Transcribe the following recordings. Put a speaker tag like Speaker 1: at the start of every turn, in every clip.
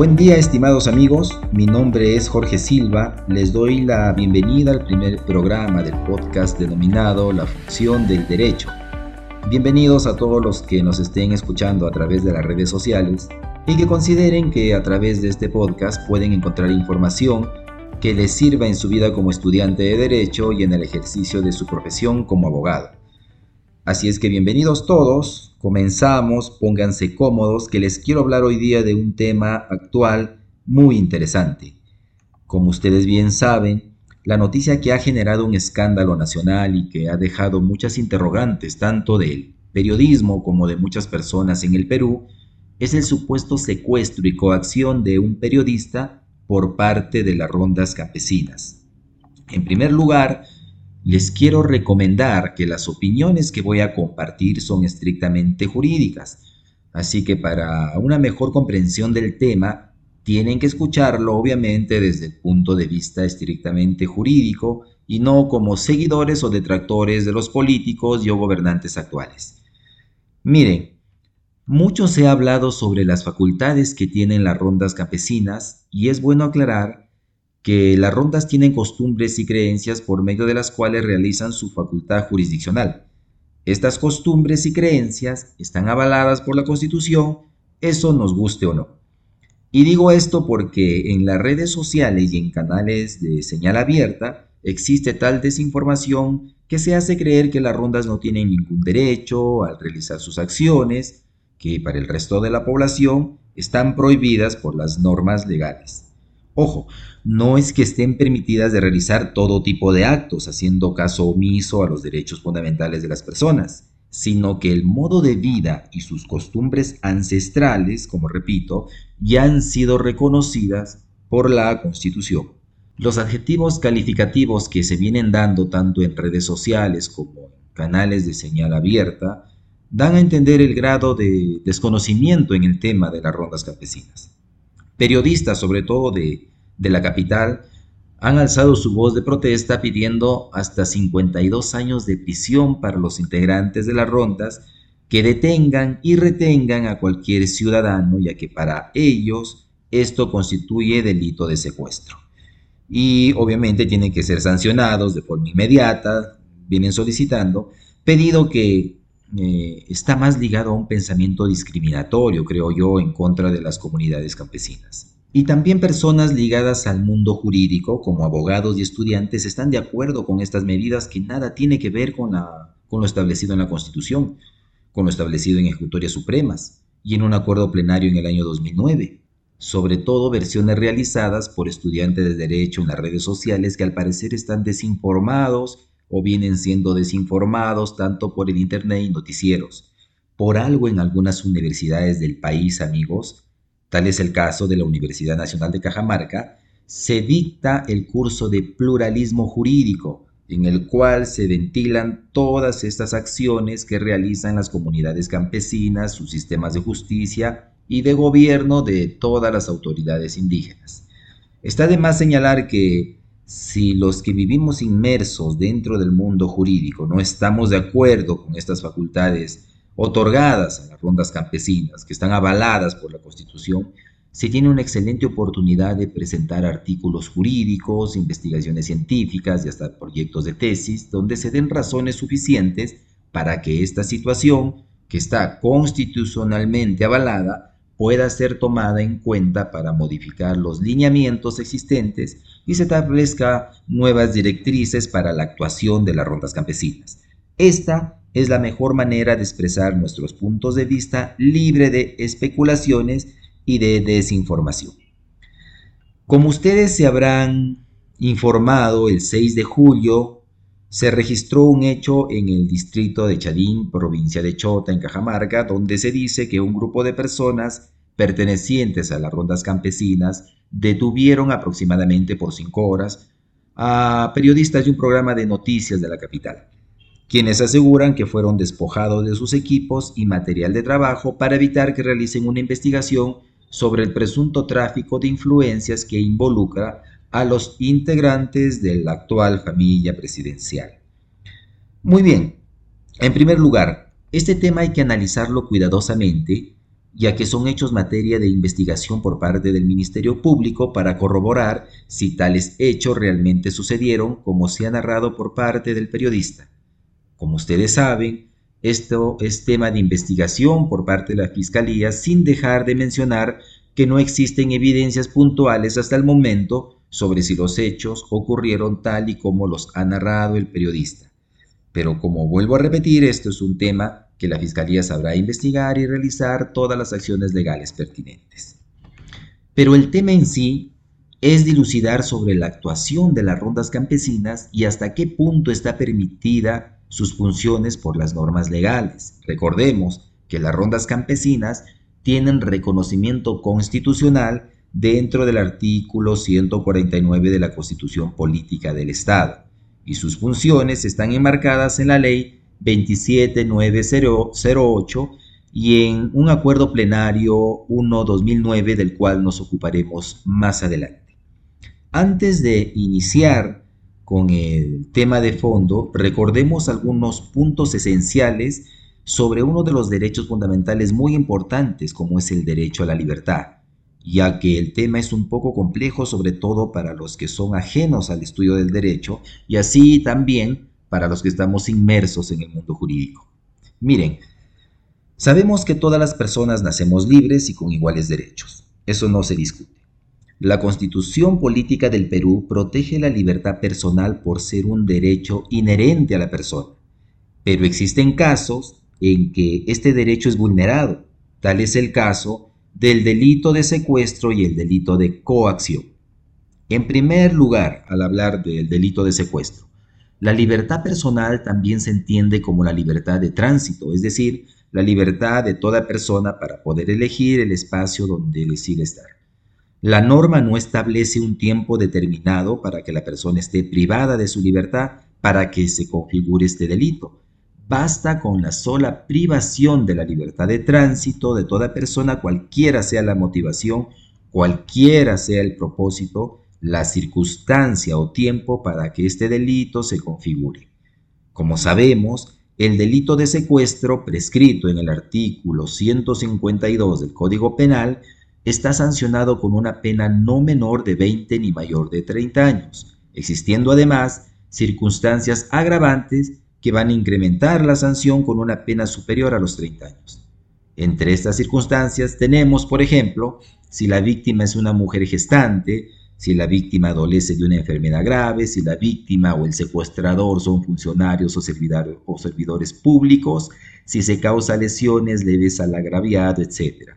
Speaker 1: Buen día estimados amigos, mi nombre es Jorge Silva, les doy la bienvenida al primer programa del podcast denominado La función del derecho. Bienvenidos a todos los que nos estén escuchando a través de las redes sociales y que consideren que a través de este podcast pueden encontrar información que les sirva en su vida como estudiante de derecho y en el ejercicio de su profesión como abogado. Así es que bienvenidos todos, comenzamos, pónganse cómodos, que les quiero hablar hoy día de un tema actual muy interesante. Como ustedes bien saben, la noticia que ha generado un escándalo nacional y que ha dejado muchas interrogantes tanto del periodismo como de muchas personas en el Perú es el supuesto secuestro y coacción de un periodista por parte de las rondas campesinas. En primer lugar, les quiero recomendar que las opiniones que voy a compartir son estrictamente jurídicas, así que para una mejor comprensión del tema, tienen que escucharlo obviamente desde el punto de vista estrictamente jurídico y no como seguidores o detractores de los políticos y o gobernantes actuales. Miren, mucho se ha hablado sobre las facultades que tienen las rondas campesinas y es bueno aclarar que las rondas tienen costumbres y creencias por medio de las cuales realizan su facultad jurisdiccional. Estas costumbres y creencias están avaladas por la Constitución, eso nos guste o no. Y digo esto porque en las redes sociales y en canales de señal abierta existe tal desinformación que se hace creer que las rondas no tienen ningún derecho al realizar sus acciones, que para el resto de la población están prohibidas por las normas legales. Ojo, no es que estén permitidas de realizar todo tipo de actos haciendo caso omiso a los derechos fundamentales de las personas, sino que el modo de vida y sus costumbres ancestrales, como repito, ya han sido reconocidas por la Constitución. Los adjetivos calificativos que se vienen dando tanto en redes sociales como en canales de señal abierta dan a entender el grado de desconocimiento en el tema de las rondas campesinas. Periodistas, sobre todo de de la capital han alzado su voz de protesta pidiendo hasta 52 años de prisión para los integrantes de las rondas que detengan y retengan a cualquier ciudadano, ya que para ellos esto constituye delito de secuestro. Y obviamente tienen que ser sancionados de forma inmediata, vienen solicitando, pedido que eh, está más ligado a un pensamiento discriminatorio, creo yo, en contra de las comunidades campesinas. Y también personas ligadas al mundo jurídico, como abogados y estudiantes, están de acuerdo con estas medidas que nada tiene que ver con, con lo establecido en la Constitución, con lo establecido en ejecutorias supremas y en un acuerdo plenario en el año 2009. Sobre todo versiones realizadas por estudiantes de derecho en las redes sociales que al parecer están desinformados o vienen siendo desinformados tanto por el Internet y noticieros. Por algo en algunas universidades del país, amigos, tal es el caso de la Universidad Nacional de Cajamarca, se dicta el curso de pluralismo jurídico, en el cual se ventilan todas estas acciones que realizan las comunidades campesinas, sus sistemas de justicia y de gobierno de todas las autoridades indígenas. Está de más señalar que si los que vivimos inmersos dentro del mundo jurídico no estamos de acuerdo con estas facultades otorgadas a las rondas campesinas, que están avaladas por la Constitución, se tiene una excelente oportunidad de presentar artículos jurídicos, investigaciones científicas y hasta proyectos de tesis, donde se den razones suficientes para que esta situación, que está constitucionalmente avalada, pueda ser tomada en cuenta para modificar los lineamientos existentes y se establezca nuevas directrices para la actuación de las rondas campesinas. Esta es la mejor manera de expresar nuestros puntos de vista libre de especulaciones y de desinformación. Como ustedes se habrán informado, el 6 de julio se registró un hecho en el distrito de Chadín, provincia de Chota, en Cajamarca, donde se dice que un grupo de personas pertenecientes a las rondas campesinas detuvieron aproximadamente por cinco horas a periodistas de un programa de noticias de la capital quienes aseguran que fueron despojados de sus equipos y material de trabajo para evitar que realicen una investigación sobre el presunto tráfico de influencias que involucra a los integrantes de la actual familia presidencial. Muy bien, en primer lugar, este tema hay que analizarlo cuidadosamente ya que son hechos materia de investigación por parte del Ministerio Público para corroborar si tales hechos realmente sucedieron como se ha narrado por parte del periodista. Como ustedes saben, esto es tema de investigación por parte de la Fiscalía sin dejar de mencionar que no existen evidencias puntuales hasta el momento sobre si los hechos ocurrieron tal y como los ha narrado el periodista. Pero como vuelvo a repetir, esto es un tema que la Fiscalía sabrá investigar y realizar todas las acciones legales pertinentes. Pero el tema en sí es dilucidar sobre la actuación de las rondas campesinas y hasta qué punto está permitida sus funciones por las normas legales. Recordemos que las rondas campesinas tienen reconocimiento constitucional dentro del artículo 149 de la Constitución Política del Estado y sus funciones están enmarcadas en la Ley 27908 y en un acuerdo plenario 1-2009 del cual nos ocuparemos más adelante. Antes de iniciar con el tema de fondo, recordemos algunos puntos esenciales sobre uno de los derechos fundamentales muy importantes como es el derecho a la libertad, ya que el tema es un poco complejo sobre todo para los que son ajenos al estudio del derecho y así también para los que estamos inmersos en el mundo jurídico. Miren, sabemos que todas las personas nacemos libres y con iguales derechos, eso no se discute. La constitución política del Perú protege la libertad personal por ser un derecho inherente a la persona, pero existen casos en que este derecho es vulnerado. Tal es el caso del delito de secuestro y el delito de coacción. En primer lugar, al hablar del delito de secuestro, la libertad personal también se entiende como la libertad de tránsito, es decir, la libertad de toda persona para poder elegir el espacio donde decide estar. La norma no establece un tiempo determinado para que la persona esté privada de su libertad para que se configure este delito. Basta con la sola privación de la libertad de tránsito de toda persona, cualquiera sea la motivación, cualquiera sea el propósito, la circunstancia o tiempo para que este delito se configure. Como sabemos, el delito de secuestro prescrito en el artículo 152 del Código Penal está sancionado con una pena no menor de 20 ni mayor de 30 años, existiendo además circunstancias agravantes que van a incrementar la sanción con una pena superior a los 30 años. Entre estas circunstancias tenemos, por ejemplo, si la víctima es una mujer gestante, si la víctima adolece de una enfermedad grave, si la víctima o el secuestrador son funcionarios o servidores, públicos, si se causa lesiones leves al agraviado, etc.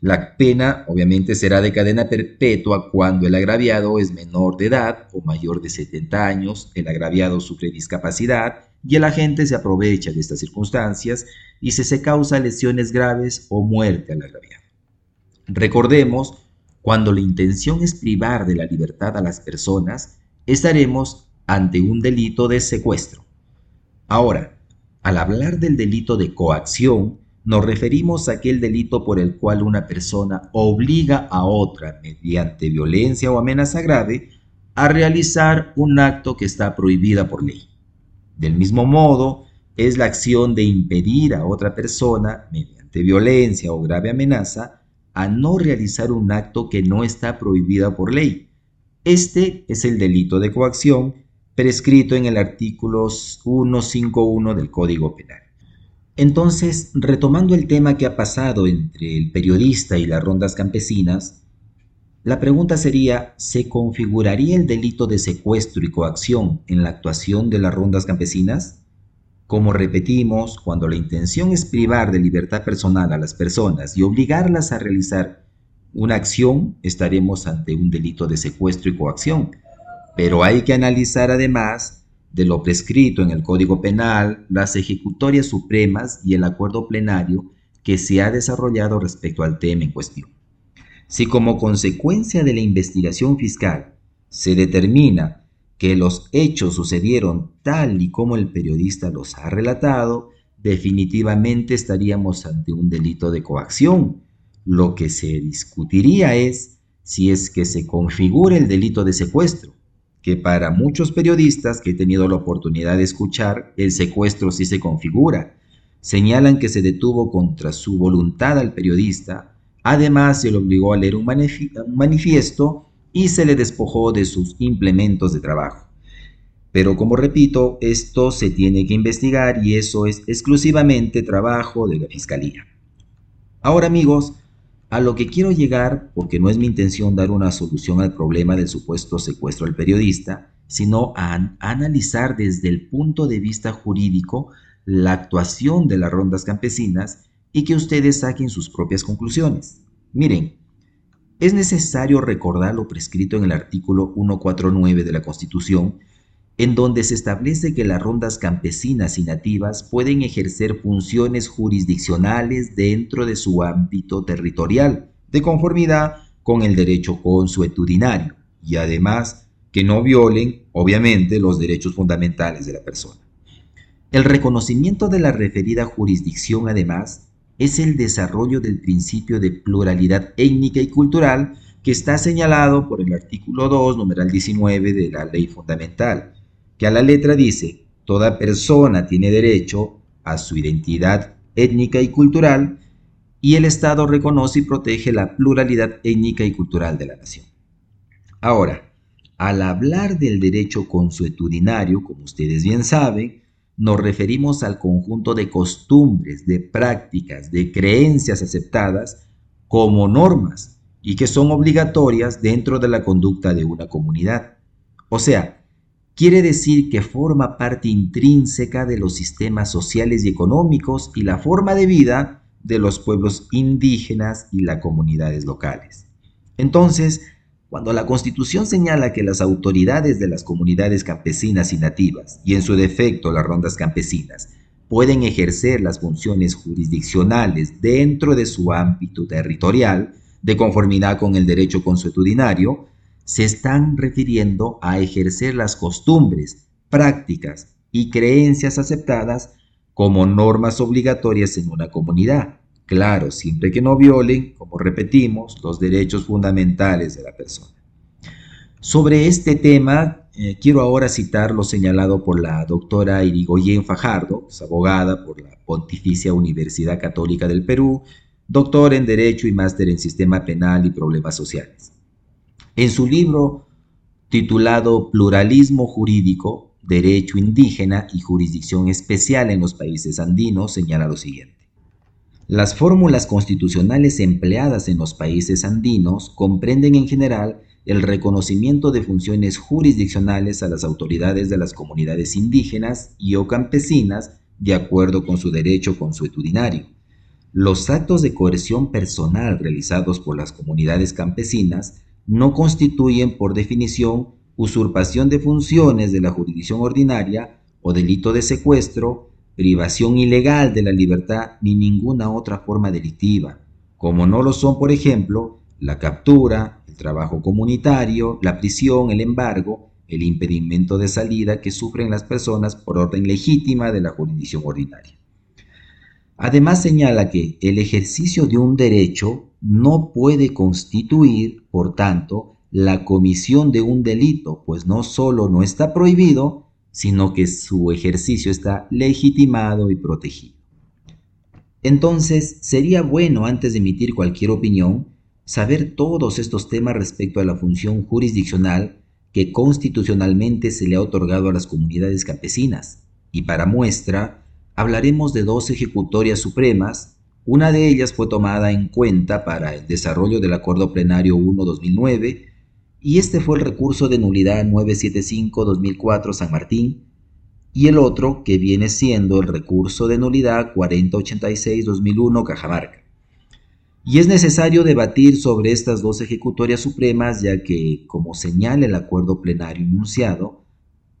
Speaker 1: La pena obviamente será de cadena perpetua cuando el agraviado es menor de edad o mayor de 70 años, el agraviado sufre discapacidad y el agente se aprovecha de estas circunstancias y si se causa lesiones graves o muerte al agraviado. Recordemos, cuando la intención es privar de la libertad a las personas, estaremos ante un delito de secuestro. Ahora, al hablar del delito de coacción, nos referimos a aquel delito por el cual una persona obliga a otra, mediante violencia o amenaza grave, a realizar un acto que está prohibida por ley. Del mismo modo, es la acción de impedir a otra persona, mediante violencia o grave amenaza, a no realizar un acto que no está prohibida por ley. Este es el delito de coacción prescrito en el artículo 151 del Código Penal. Entonces, retomando el tema que ha pasado entre el periodista y las rondas campesinas, la pregunta sería, ¿se configuraría el delito de secuestro y coacción en la actuación de las rondas campesinas? Como repetimos, cuando la intención es privar de libertad personal a las personas y obligarlas a realizar una acción, estaremos ante un delito de secuestro y coacción. Pero hay que analizar además de lo prescrito en el Código Penal, las ejecutorias supremas y el acuerdo plenario que se ha desarrollado respecto al tema en cuestión. Si como consecuencia de la investigación fiscal se determina que los hechos sucedieron tal y como el periodista los ha relatado, definitivamente estaríamos ante un delito de coacción. Lo que se discutiría es si es que se configura el delito de secuestro, que para muchos periodistas que he tenido la oportunidad de escuchar, el secuestro sí se configura, señalan que se detuvo contra su voluntad al periodista, además se le obligó a leer un manifiesto y se le despojó de sus implementos de trabajo. Pero como repito, esto se tiene que investigar y eso es exclusivamente trabajo de la Fiscalía. Ahora amigos, a lo que quiero llegar, porque no es mi intención dar una solución al problema del supuesto secuestro al periodista, sino a analizar desde el punto de vista jurídico la actuación de las rondas campesinas y que ustedes saquen sus propias conclusiones. Miren, es necesario recordar lo prescrito en el artículo 149 de la Constitución, en donde se establece que las rondas campesinas y nativas pueden ejercer funciones jurisdiccionales dentro de su ámbito territorial, de conformidad con el derecho consuetudinario, y además que no violen, obviamente, los derechos fundamentales de la persona. El reconocimiento de la referida jurisdicción, además, es el desarrollo del principio de pluralidad étnica y cultural que está señalado por el artículo 2, numeral 19 de la ley fundamental, que a la letra dice, toda persona tiene derecho a su identidad étnica y cultural y el Estado reconoce y protege la pluralidad étnica y cultural de la nación. Ahora, al hablar del derecho consuetudinario, como ustedes bien saben, nos referimos al conjunto de costumbres, de prácticas, de creencias aceptadas como normas y que son obligatorias dentro de la conducta de una comunidad. O sea, quiere decir que forma parte intrínseca de los sistemas sociales y económicos y la forma de vida de los pueblos indígenas y las comunidades locales. Entonces, cuando la Constitución señala que las autoridades de las comunidades campesinas y nativas, y en su defecto las rondas campesinas, pueden ejercer las funciones jurisdiccionales dentro de su ámbito territorial, de conformidad con el derecho consuetudinario, se están refiriendo a ejercer las costumbres, prácticas y creencias aceptadas como normas obligatorias en una comunidad, Claro, siempre que no violen, como repetimos, los derechos fundamentales de la persona. Sobre este tema, eh, quiero ahora citar lo señalado por la doctora Irigoyen Fajardo, abogada por la Pontificia Universidad Católica del Perú, doctor en Derecho y máster en Sistema Penal y Problemas Sociales. En su libro titulado Pluralismo Jurídico, Derecho Indígena y Jurisdicción Especial en los Países Andinos, señala lo siguiente. Las fórmulas constitucionales empleadas en los países andinos comprenden en general el reconocimiento de funciones jurisdiccionales a las autoridades de las comunidades indígenas y o campesinas de acuerdo con su derecho consuetudinario. Los actos de coerción personal realizados por las comunidades campesinas no constituyen por definición usurpación de funciones de la jurisdicción ordinaria o delito de secuestro privación ilegal de la libertad ni ninguna otra forma delictiva, como no lo son, por ejemplo, la captura, el trabajo comunitario, la prisión, el embargo, el impedimento de salida que sufren las personas por orden legítima de la jurisdicción ordinaria. Además señala que el ejercicio de un derecho no puede constituir, por tanto, la comisión de un delito, pues no solo no está prohibido, sino que su ejercicio está legitimado y protegido. Entonces, sería bueno, antes de emitir cualquier opinión, saber todos estos temas respecto a la función jurisdiccional que constitucionalmente se le ha otorgado a las comunidades campesinas. Y para muestra, hablaremos de dos ejecutorias supremas, una de ellas fue tomada en cuenta para el desarrollo del Acuerdo Plenario 1-2009 y este fue el recurso de nulidad 975-2004 San Martín, y el otro que viene siendo el recurso de nulidad 4086-2001 Cajamarca. Y es necesario debatir sobre estas dos ejecutorias supremas ya que, como señala el acuerdo plenario enunciado,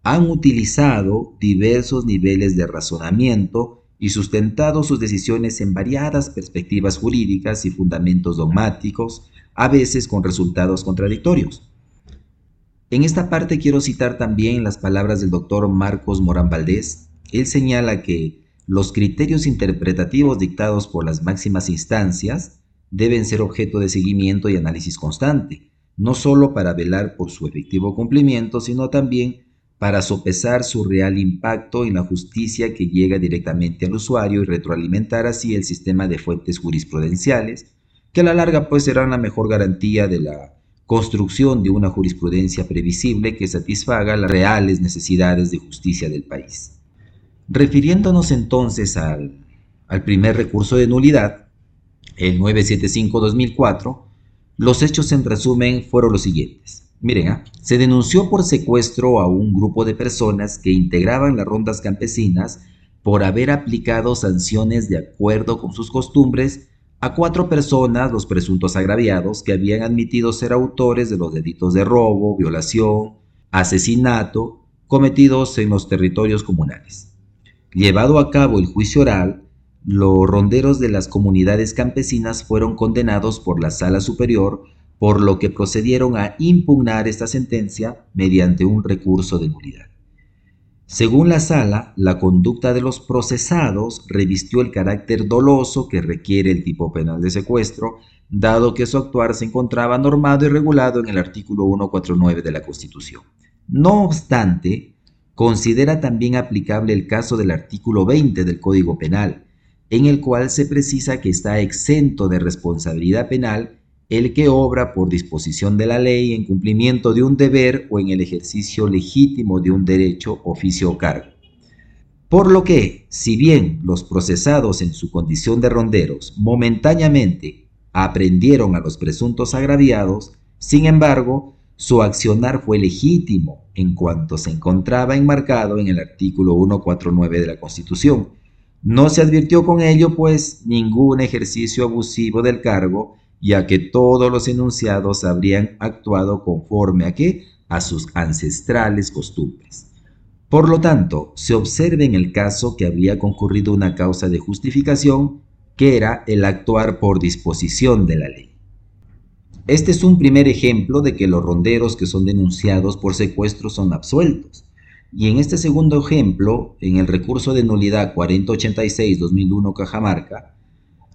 Speaker 1: han utilizado diversos niveles de razonamiento y sustentado sus decisiones en variadas perspectivas jurídicas y fundamentos dogmáticos, a veces con resultados contradictorios. En esta parte quiero citar también las palabras del doctor Marcos Morán Valdés. Él señala que los criterios interpretativos dictados por las máximas instancias deben ser objeto de seguimiento y análisis constante, no solo para velar por su efectivo cumplimiento, sino también para sopesar su real impacto en la justicia que llega directamente al usuario y retroalimentar así el sistema de fuentes jurisprudenciales, que a la larga pues serán la mejor garantía de la construcción de una jurisprudencia previsible que satisfaga las reales necesidades de justicia del país. Refiriéndonos entonces al, al primer recurso de nulidad, el 975-2004, los hechos en resumen fueron los siguientes. Miren, ¿ah? se denunció por secuestro a un grupo de personas que integraban las rondas campesinas por haber aplicado sanciones de acuerdo con sus costumbres a cuatro personas, los presuntos agraviados, que habían admitido ser autores de los delitos de robo, violación, asesinato cometidos en los territorios comunales. Llevado a cabo el juicio oral, los ronderos de las comunidades campesinas fueron condenados por la Sala Superior por lo que procedieron a impugnar esta sentencia mediante un recurso de nulidad. Según la sala, la conducta de los procesados revistió el carácter doloso que requiere el tipo penal de secuestro, dado que su actuar se encontraba normado y regulado en el artículo 149 de la Constitución. No obstante, considera también aplicable el caso del artículo 20 del Código Penal, en el cual se precisa que está exento de responsabilidad penal el que obra por disposición de la ley en cumplimiento de un deber o en el ejercicio legítimo de un derecho, oficio o cargo. Por lo que, si bien los procesados en su condición de ronderos momentáneamente aprendieron a los presuntos agraviados, sin embargo, su accionar fue legítimo en cuanto se encontraba enmarcado en el artículo 149 de la Constitución. No se advirtió con ello, pues, ningún ejercicio abusivo del cargo ya que todos los enunciados habrían actuado conforme a qué? A sus ancestrales costumbres. Por lo tanto, se observa en el caso que había concurrido una causa de justificación, que era el actuar por disposición de la ley. Este es un primer ejemplo de que los ronderos que son denunciados por secuestro son absueltos. Y en este segundo ejemplo, en el recurso de nulidad 4086-2001 Cajamarca,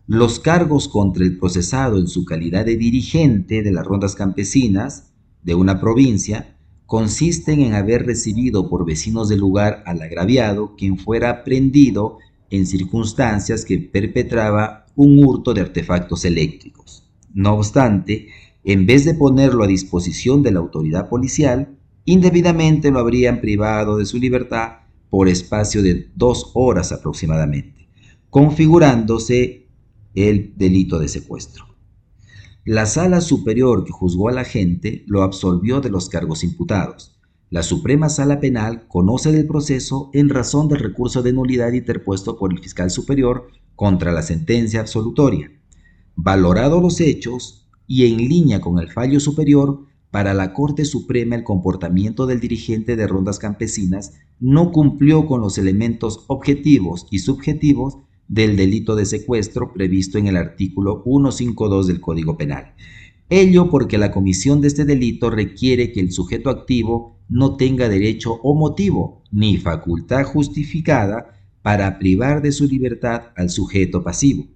Speaker 1: los cargos contra el procesado en su calidad de dirigente de las rondas campesinas de una provincia consisten en haber recibido por vecinos del lugar al agraviado quien fuera prendido en circunstancias que perpetraba un hurto de artefactos eléctricos. No obstante, en vez de ponerlo a disposición de la autoridad policial, indebidamente lo habrían privado de su libertad por espacio de dos horas aproximadamente, configurándose el delito de secuestro. La sala superior que juzgó a la gente lo absolvió de los cargos imputados. La Suprema Sala Penal conoce del proceso en razón del recurso de nulidad interpuesto por el fiscal superior contra la sentencia absolutoria. Valorado los hechos y en línea con el fallo superior, para la Corte Suprema el comportamiento del dirigente de rondas campesinas no cumplió con los elementos objetivos y subjetivos del delito de secuestro previsto en el artículo 152 del Código Penal. Ello porque la comisión de este delito requiere que el sujeto activo no tenga derecho o motivo ni facultad justificada para privar de su libertad al sujeto pasivo.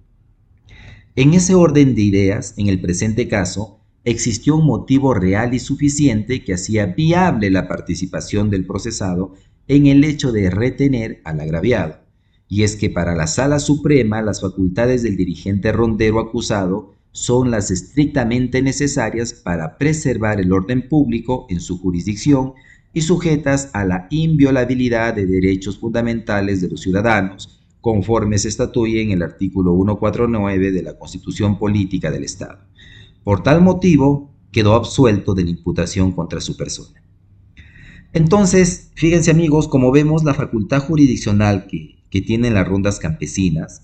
Speaker 1: En ese orden de ideas, en el presente caso, existió un motivo real y suficiente que hacía viable la participación del procesado en el hecho de retener al agraviado y es que para la Sala Suprema las facultades del dirigente rondero acusado son las estrictamente necesarias para preservar el orden público en su jurisdicción y sujetas a la inviolabilidad de derechos fundamentales de los ciudadanos, conforme se estatuye en el artículo 149 de la Constitución Política del Estado. Por tal motivo, quedó absuelto de la imputación contra su persona. Entonces, fíjense amigos, como vemos, la facultad jurisdiccional que que tienen las rondas campesinas,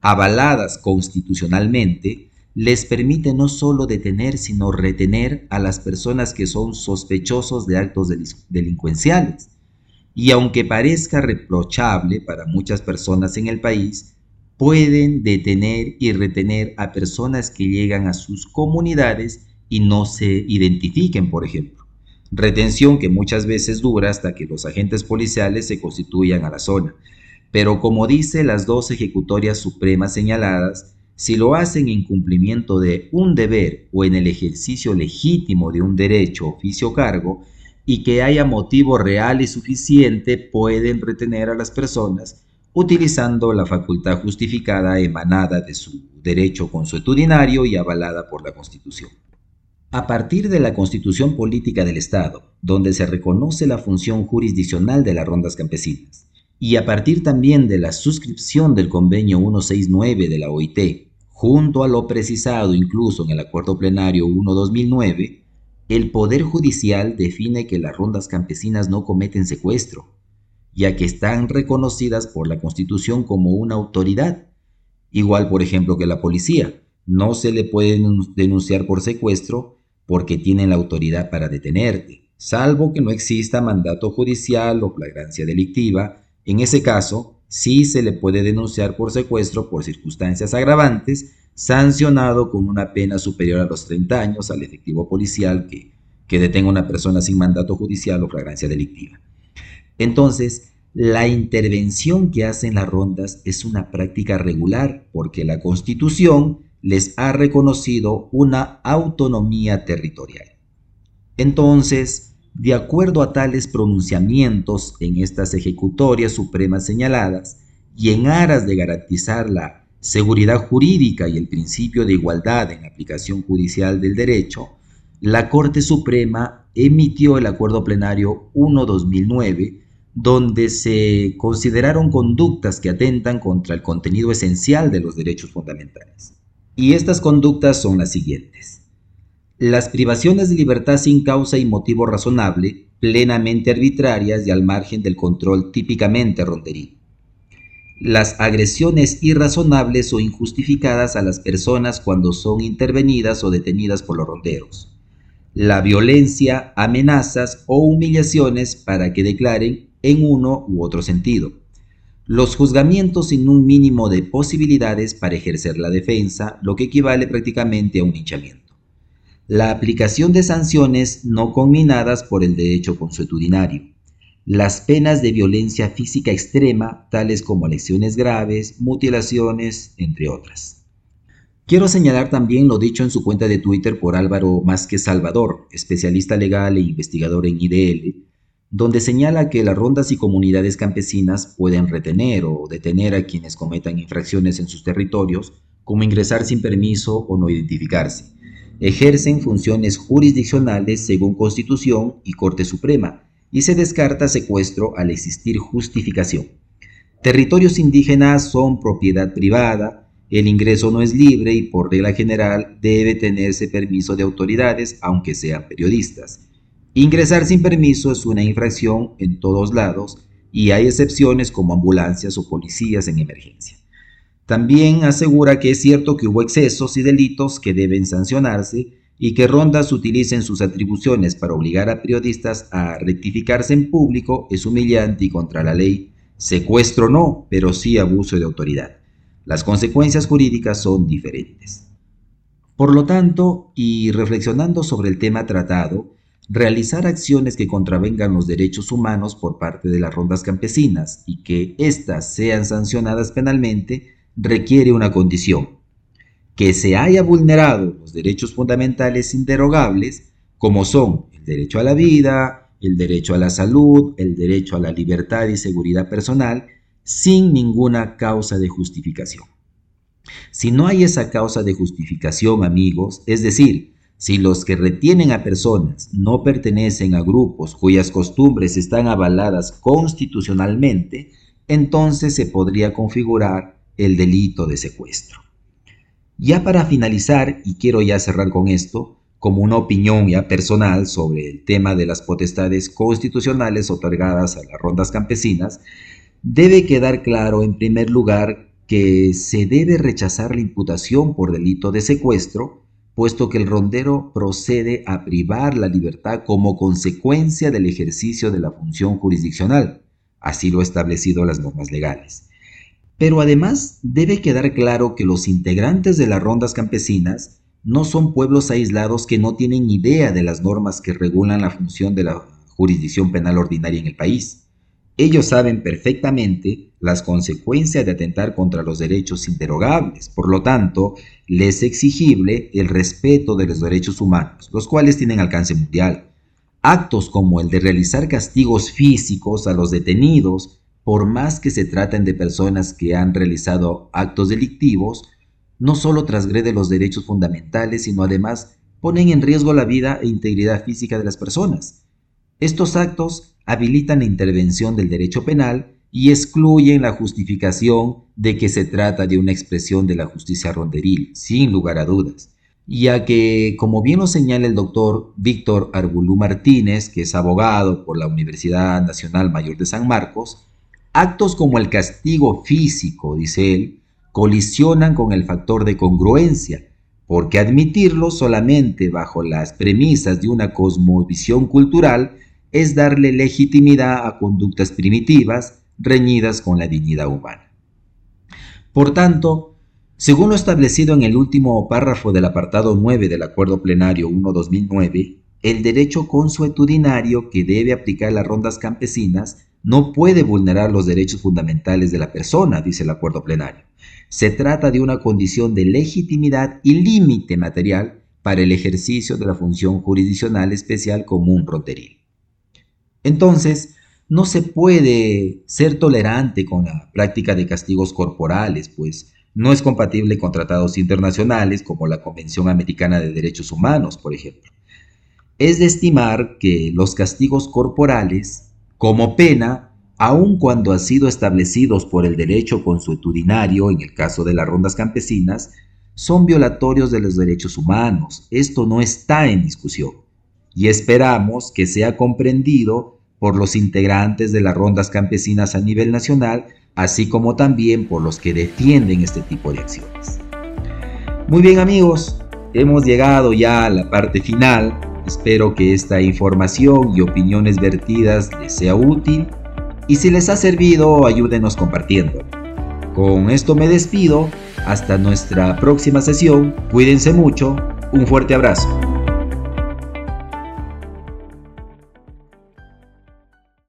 Speaker 1: avaladas constitucionalmente, les permite no solo detener, sino retener a las personas que son sospechosos de actos delincuenciales. Y aunque parezca reprochable para muchas personas en el país, pueden detener y retener a personas que llegan a sus comunidades y no se identifiquen, por ejemplo. Retención que muchas veces dura hasta que los agentes policiales se constituyan a la zona. Pero como dice las dos ejecutorias supremas señaladas, si lo hacen en cumplimiento de un deber o en el ejercicio legítimo de un derecho, oficio o cargo, y que haya motivo real y suficiente pueden retener a las personas utilizando la facultad justificada emanada de su derecho consuetudinario y avalada por la Constitución. A partir de la Constitución Política del Estado, donde se reconoce la función jurisdiccional de las rondas campesinas, y a partir también de la suscripción del Convenio 169 de la OIT, junto a lo precisado incluso en el Acuerdo Plenario 1-2009, el Poder Judicial define que las rondas campesinas no cometen secuestro, ya que están reconocidas por la Constitución como una autoridad. Igual, por ejemplo, que la policía. No se le puede denunciar por secuestro porque tienen la autoridad para detenerte, salvo que no exista mandato judicial o flagrancia delictiva. En ese caso, sí se le puede denunciar por secuestro por circunstancias agravantes, sancionado con una pena superior a los 30 años al efectivo policial que, que detenga una persona sin mandato judicial o flagrancia delictiva. Entonces, la intervención que hacen las rondas es una práctica regular porque la Constitución les ha reconocido una autonomía territorial. Entonces, de acuerdo a tales pronunciamientos en estas ejecutorias supremas señaladas y en aras de garantizar la seguridad jurídica y el principio de igualdad en aplicación judicial del derecho, la Corte Suprema emitió el Acuerdo Plenario 1-2009 donde se consideraron conductas que atentan contra el contenido esencial de los derechos fundamentales. Y estas conductas son las siguientes. Las privaciones de libertad sin causa y motivo razonable, plenamente arbitrarias y al margen del control típicamente ronderil. Las agresiones irrazonables o injustificadas a las personas cuando son intervenidas o detenidas por los ronderos. La violencia, amenazas o humillaciones para que declaren en uno u otro sentido. Los juzgamientos sin un mínimo de posibilidades para ejercer la defensa, lo que equivale prácticamente a un hinchamiento. La aplicación de sanciones no conminadas por el derecho consuetudinario. Las penas de violencia física extrema, tales como lesiones graves, mutilaciones, entre otras. Quiero señalar también lo dicho en su cuenta de Twitter por Álvaro Másquez Salvador, especialista legal e investigador en IDL, donde señala que las rondas y comunidades campesinas pueden retener o detener a quienes cometan infracciones en sus territorios, como ingresar sin permiso o no identificarse. Ejercen funciones jurisdiccionales según Constitución y Corte Suprema, y se descarta secuestro al existir justificación. Territorios indígenas son propiedad privada, el ingreso no es libre y por regla general debe tenerse permiso de autoridades, aunque sean periodistas. Ingresar sin permiso es una infracción en todos lados y hay excepciones como ambulancias o policías en emergencia. También asegura que es cierto que hubo excesos y delitos que deben sancionarse y que Rondas utilicen sus atribuciones para obligar a periodistas a rectificarse en público es humillante y contra la ley. Secuestro no, pero sí abuso de autoridad. Las consecuencias jurídicas son diferentes. Por lo tanto, y reflexionando sobre el tema tratado, realizar acciones que contravengan los derechos humanos por parte de las rondas campesinas y que éstas sean sancionadas penalmente requiere una condición, que se haya vulnerado los derechos fundamentales inderogables como son el derecho a la vida, el derecho a la salud, el derecho a la libertad y seguridad personal, sin ninguna causa de justificación. Si no hay esa causa de justificación, amigos, es decir, si los que retienen a personas no pertenecen a grupos cuyas costumbres están avaladas constitucionalmente, entonces se podría configurar el delito de secuestro. Ya para finalizar, y quiero ya cerrar con esto, como una opinión ya personal sobre el tema de las potestades constitucionales otorgadas a las rondas campesinas, debe quedar claro en primer lugar que se debe rechazar la imputación por delito de secuestro puesto que el rondero procede a privar la libertad como consecuencia del ejercicio de la función jurisdiccional, así lo establecido las normas legales. Pero además debe quedar claro que los integrantes de las rondas campesinas no son pueblos aislados que no tienen idea de las normas que regulan la función de la jurisdicción penal ordinaria en el país. Ellos saben perfectamente las consecuencias de atentar contra los derechos inderogables. Por lo tanto, les es exigible el respeto de los derechos humanos, los cuales tienen alcance mundial. Actos como el de realizar castigos físicos a los detenidos, por más que se traten de personas que han realizado actos delictivos, no solo transgrede los derechos fundamentales, sino además ponen en riesgo la vida e integridad física de las personas. Estos actos habilitan la intervención del derecho penal y excluyen la justificación de que se trata de una expresión de la justicia ronderil, sin lugar a dudas. Ya que, como bien lo señala el doctor Víctor Arbulú Martínez, que es abogado por la Universidad Nacional Mayor de San Marcos, actos como el castigo físico, dice él, colisionan con el factor de congruencia, porque admitirlo solamente bajo las premisas de una cosmovisión cultural es darle legitimidad a conductas primitivas reñidas con la dignidad humana. Por tanto, según lo establecido en el último párrafo del apartado 9 del Acuerdo Plenario 1-2009, el derecho consuetudinario que debe aplicar las rondas campesinas no puede vulnerar los derechos fundamentales de la persona, dice el acuerdo plenario. Se trata de una condición de legitimidad y límite material para el ejercicio de la función jurisdiccional especial común fronteril. Entonces, no se puede ser tolerante con la práctica de castigos corporales, pues no es compatible con tratados internacionales como la Convención Americana de Derechos Humanos, por ejemplo. Es de estimar que los castigos corporales, como pena, aun cuando han sido establecidos por el derecho consuetudinario, en el caso de las rondas campesinas, son violatorios de los derechos humanos. Esto no está en discusión. Y esperamos que sea comprendido por los integrantes de las rondas campesinas a nivel nacional así como también por los que defienden este tipo de acciones. Muy bien amigos, hemos llegado ya a la parte final. Espero que esta información y opiniones vertidas les sea útil y si les ha servido ayúdenos compartiendo. Con esto me despido, hasta nuestra próxima sesión, cuídense mucho, un fuerte abrazo.